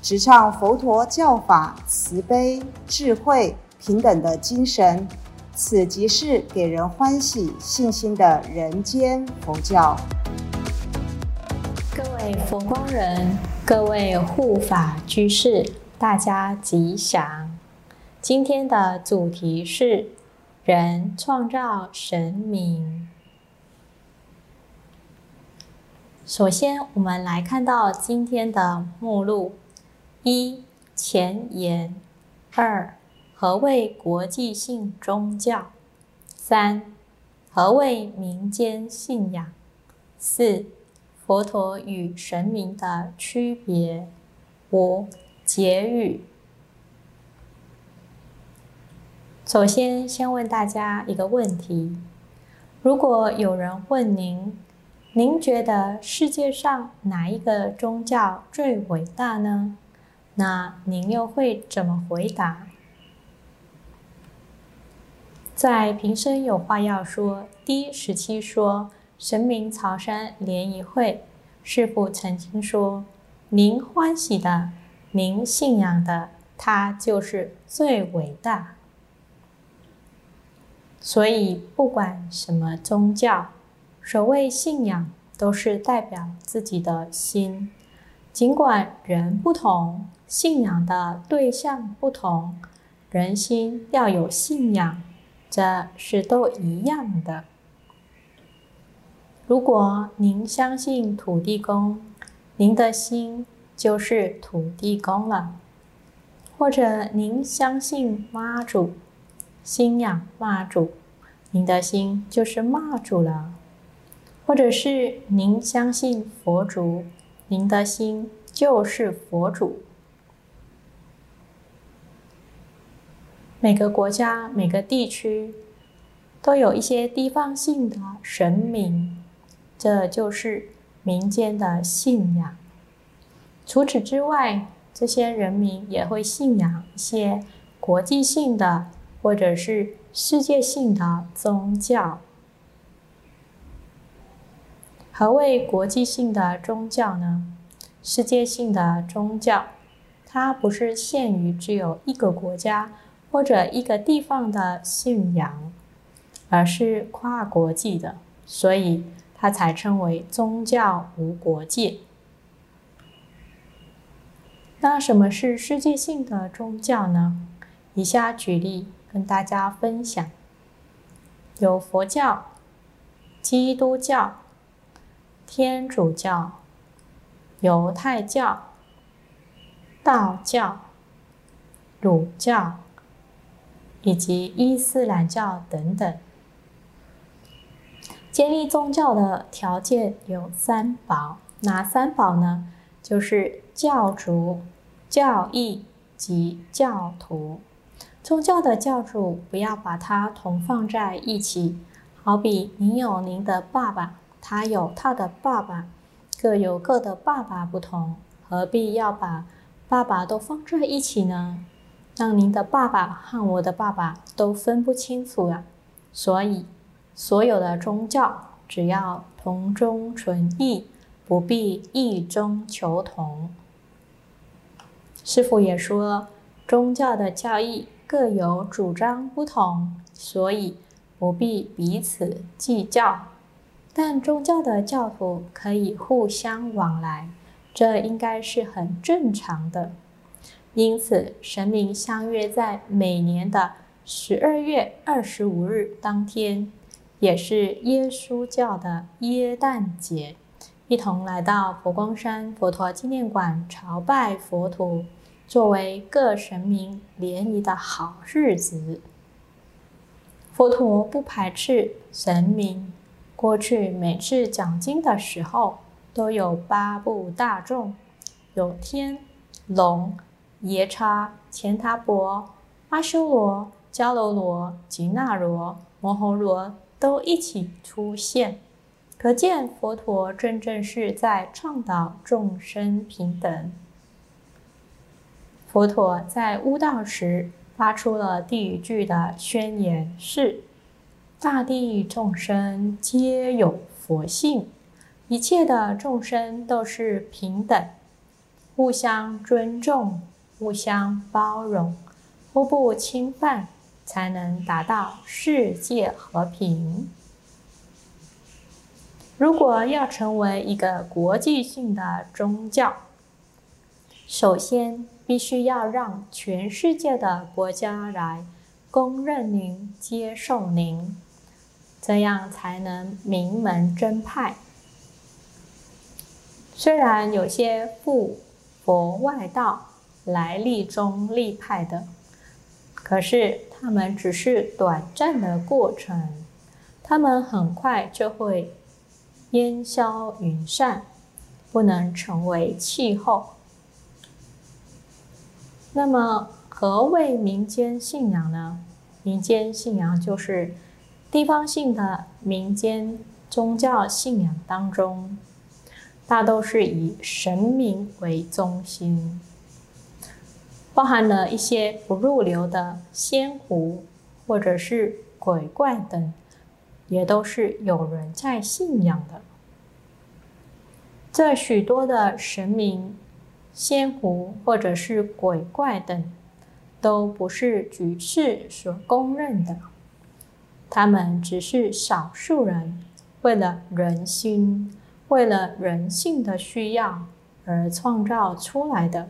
直唱佛陀教法慈悲、智慧、平等的精神。此即是给人欢喜、信心的人间佛教。各位佛光人，各位护法居士，大家吉祥。今天的主题是。人创造神明。首先，我们来看到今天的目录：一、前言；二、何谓国际性宗教；三、何谓民间信仰；四、佛陀与神明的区别；五、结语。首先，先问大家一个问题：如果有人问您，您觉得世界上哪一个宗教最伟大呢？那您又会怎么回答？在平生有话要说第十七说神明曹山联谊会，师父曾经说：您欢喜的，您信仰的，他就是最伟大。所以，不管什么宗教，所谓信仰，都是代表自己的心。尽管人不同，信仰的对象不同，人心要有信仰，这是都一样的。如果您相信土地公，您的心就是土地公了；或者您相信妈祖。信仰妈祖，您的心就是妈祖了；或者是您相信佛祖，您的心就是佛祖。每个国家、每个地区都有一些地方性的神明，这就是民间的信仰。除此之外，这些人民也会信仰一些国际性的。或者是世界性的宗教。何谓国际性的宗教呢？世界性的宗教，它不是限于只有一个国家或者一个地方的信仰，而是跨国际的，所以它才称为宗教无国界。那什么是世界性的宗教呢？以下举例。跟大家分享，有佛教、基督教、天主教、犹太教、道教、儒教以及伊斯兰教等等。建立宗教的条件有三宝，哪三宝呢？就是教主、教义及教徒。宗教的教主不要把它同放在一起，好比您有您的爸爸，他有他的爸爸，各有各的爸爸不同，何必要把爸爸都放在一起呢？让您的爸爸和我的爸爸都分不清楚啊！所以，所有的宗教只要同中存异，不必异中求同。师傅也说，宗教的教义。各有主张不同，所以不必彼此计较。但宗教的教徒可以互相往来，这应该是很正常的。因此，神明相约在每年的十二月二十五日当天，也是耶稣教的耶诞节，一同来到佛光山佛陀纪念馆朝拜佛陀。作为各神明联谊的好日子，佛陀不排斥神明。过去每次讲经的时候，都有八部大众，有天、龙、耶叉、乾闼婆、阿修罗、迦楼罗、吉那罗、摩诃罗都一起出现，可见佛陀真正是在倡导众生平等。佛陀在悟道时发出了第一句的宣言是：“大地众生皆有佛性，一切的众生都是平等，互相尊重，互相包容，互不侵犯，才能达到世界和平。”如果要成为一个国际性的宗教，首先。必须要让全世界的国家来公认您、接受您，这样才能名门正派。虽然有些不佛外道、来历中立派的，可是他们只是短暂的过程，他们很快就会烟消云散，不能成为气候。那么，何谓民间信仰呢？民间信仰就是地方性的民间宗教信仰当中，大都是以神明为中心，包含了一些不入流的仙狐或者是鬼怪等，也都是有人在信仰的。这许多的神明。仙狐或者是鬼怪等，都不是举世所公认的。他们只是少数人为了人心、为了人性的需要而创造出来的。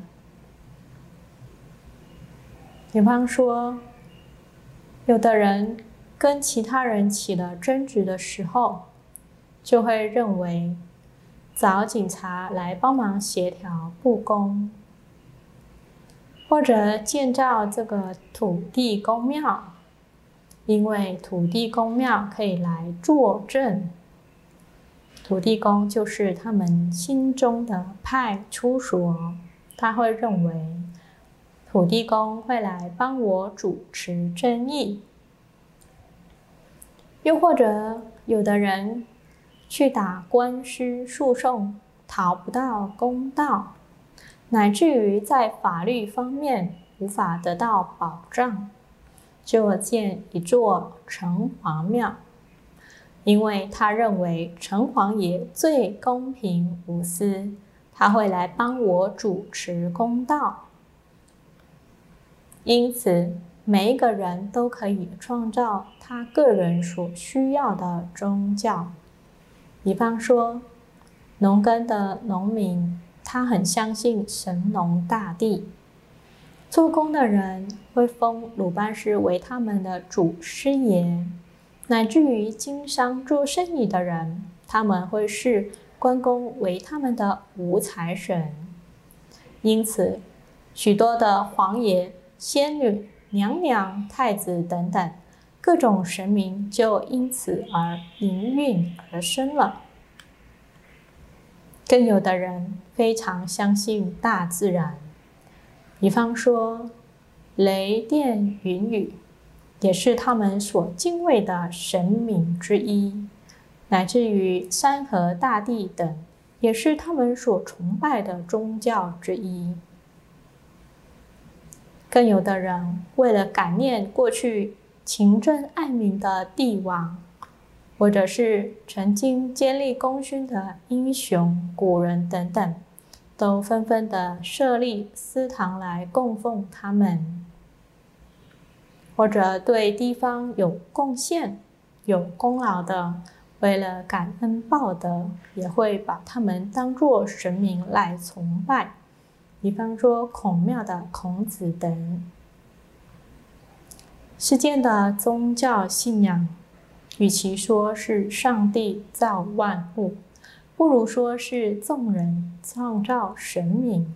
比方说，有的人跟其他人起了争执的时候，就会认为。找警察来帮忙协调不公，或者建造这个土地公庙，因为土地公庙可以来作证。土地公就是他们心中的派出所，他会认为土地公会来帮我主持正义。又或者有的人。去打官司诉讼，讨不到公道，乃至于在法律方面无法得到保障，就建一座城隍庙，因为他认为城隍爷最公平无私，他会来帮我主持公道。因此，每一个人都可以创造他个人所需要的宗教。比方说，农耕的农民，他很相信神农大帝；做工的人会封鲁班师为他们的祖师爷；乃至于经商做生意的人，他们会视关公为他们的五财神。因此，许多的皇爷、仙女、娘娘、太子等等。各种神明就因此而应运而生了。更有的人非常相信大自然，比方说雷电云雨，也是他们所敬畏的神明之一；乃至于山河大地等，也是他们所崇拜的宗教之一。更有的人为了感念过去。勤政爱民的帝王，或者是曾经建立功勋的英雄古人等等，都纷纷的设立祠堂来供奉他们；或者对地方有贡献、有功劳的，为了感恩报德，也会把他们当作神明来崇拜。比方说孔庙的孔子等。世间的宗教信仰，与其说是上帝造万物，不如说是众人创造神明。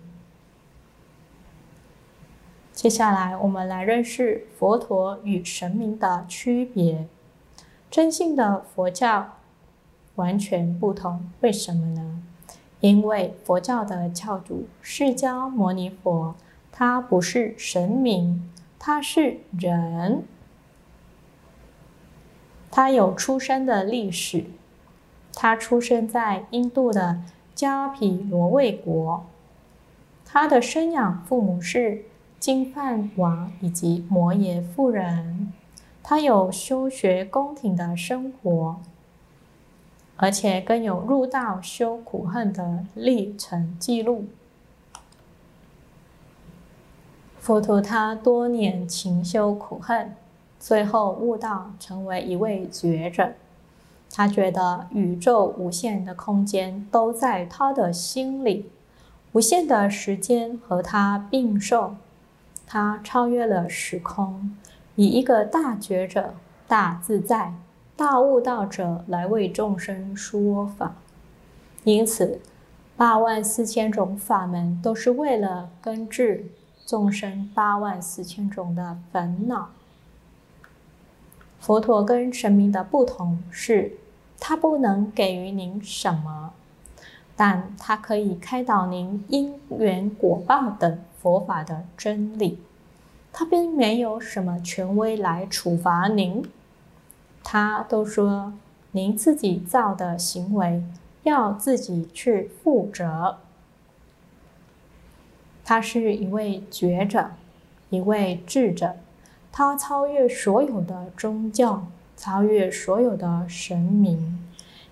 接下来，我们来认识佛陀与神明的区别。真性的佛教完全不同，为什么呢？因为佛教的教主释迦牟尼佛，他不是神明，他是人。他有出生的历史，他出生在印度的迦毗罗卫国。他的生养父母是金饭王以及摩耶夫人。他有修学宫廷的生活，而且更有入道修苦恨的历程记录。佛陀他多年勤修苦恨。最后悟道，成为一位觉者。他觉得宇宙无限的空间都在他的心里，无限的时间和他并受。他超越了时空，以一个大觉者、大自在、大悟道者来为众生说法。因此，八万四千种法门都是为了根治众生八万四千种的烦恼。佛陀跟神明的不同是，他不能给予您什么，但他可以开导您因缘果报等佛法的真理。他并没有什么权威来处罚您，他都说您自己造的行为要自己去负责。他是一位觉者，一位智者。他超越所有的宗教，超越所有的神明，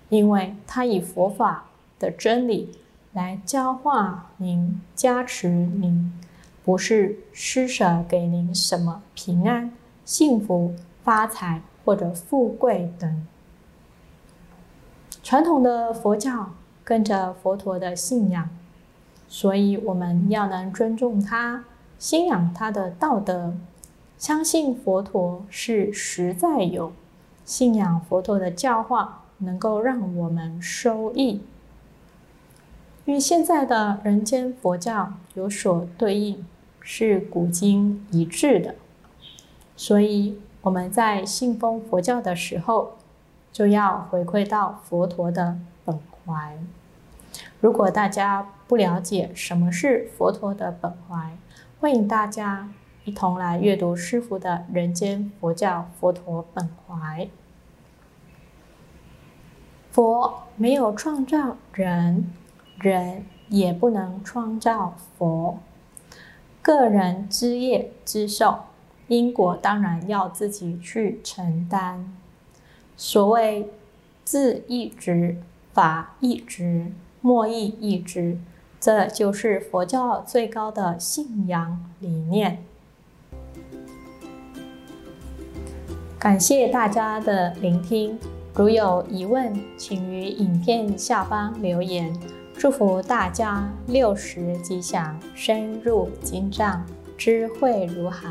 因为他以佛法的真理来教化您、加持您，不是施舍给您什么平安、幸福、发财或者富贵等。传统的佛教跟着佛陀的信仰，所以我们要能尊重他，信仰他的道德。相信佛陀是实在有，信仰佛陀的教化能够让我们收益，与现在的人间佛教有所对应，是古今一致的。所以我们在信奉佛教的时候，就要回馈到佛陀的本怀。如果大家不了解什么是佛陀的本怀，欢迎大家。一同来阅读师傅的《人间佛教佛陀本怀》。佛没有创造人，人也不能创造佛。个人之业之受，因果当然要自己去承担。所谓自意志、法意志、莫意意志，这就是佛教最高的信仰理念。感谢大家的聆听，如有疑问，请于影片下方留言。祝福大家六十吉祥，深入经藏，智慧如海。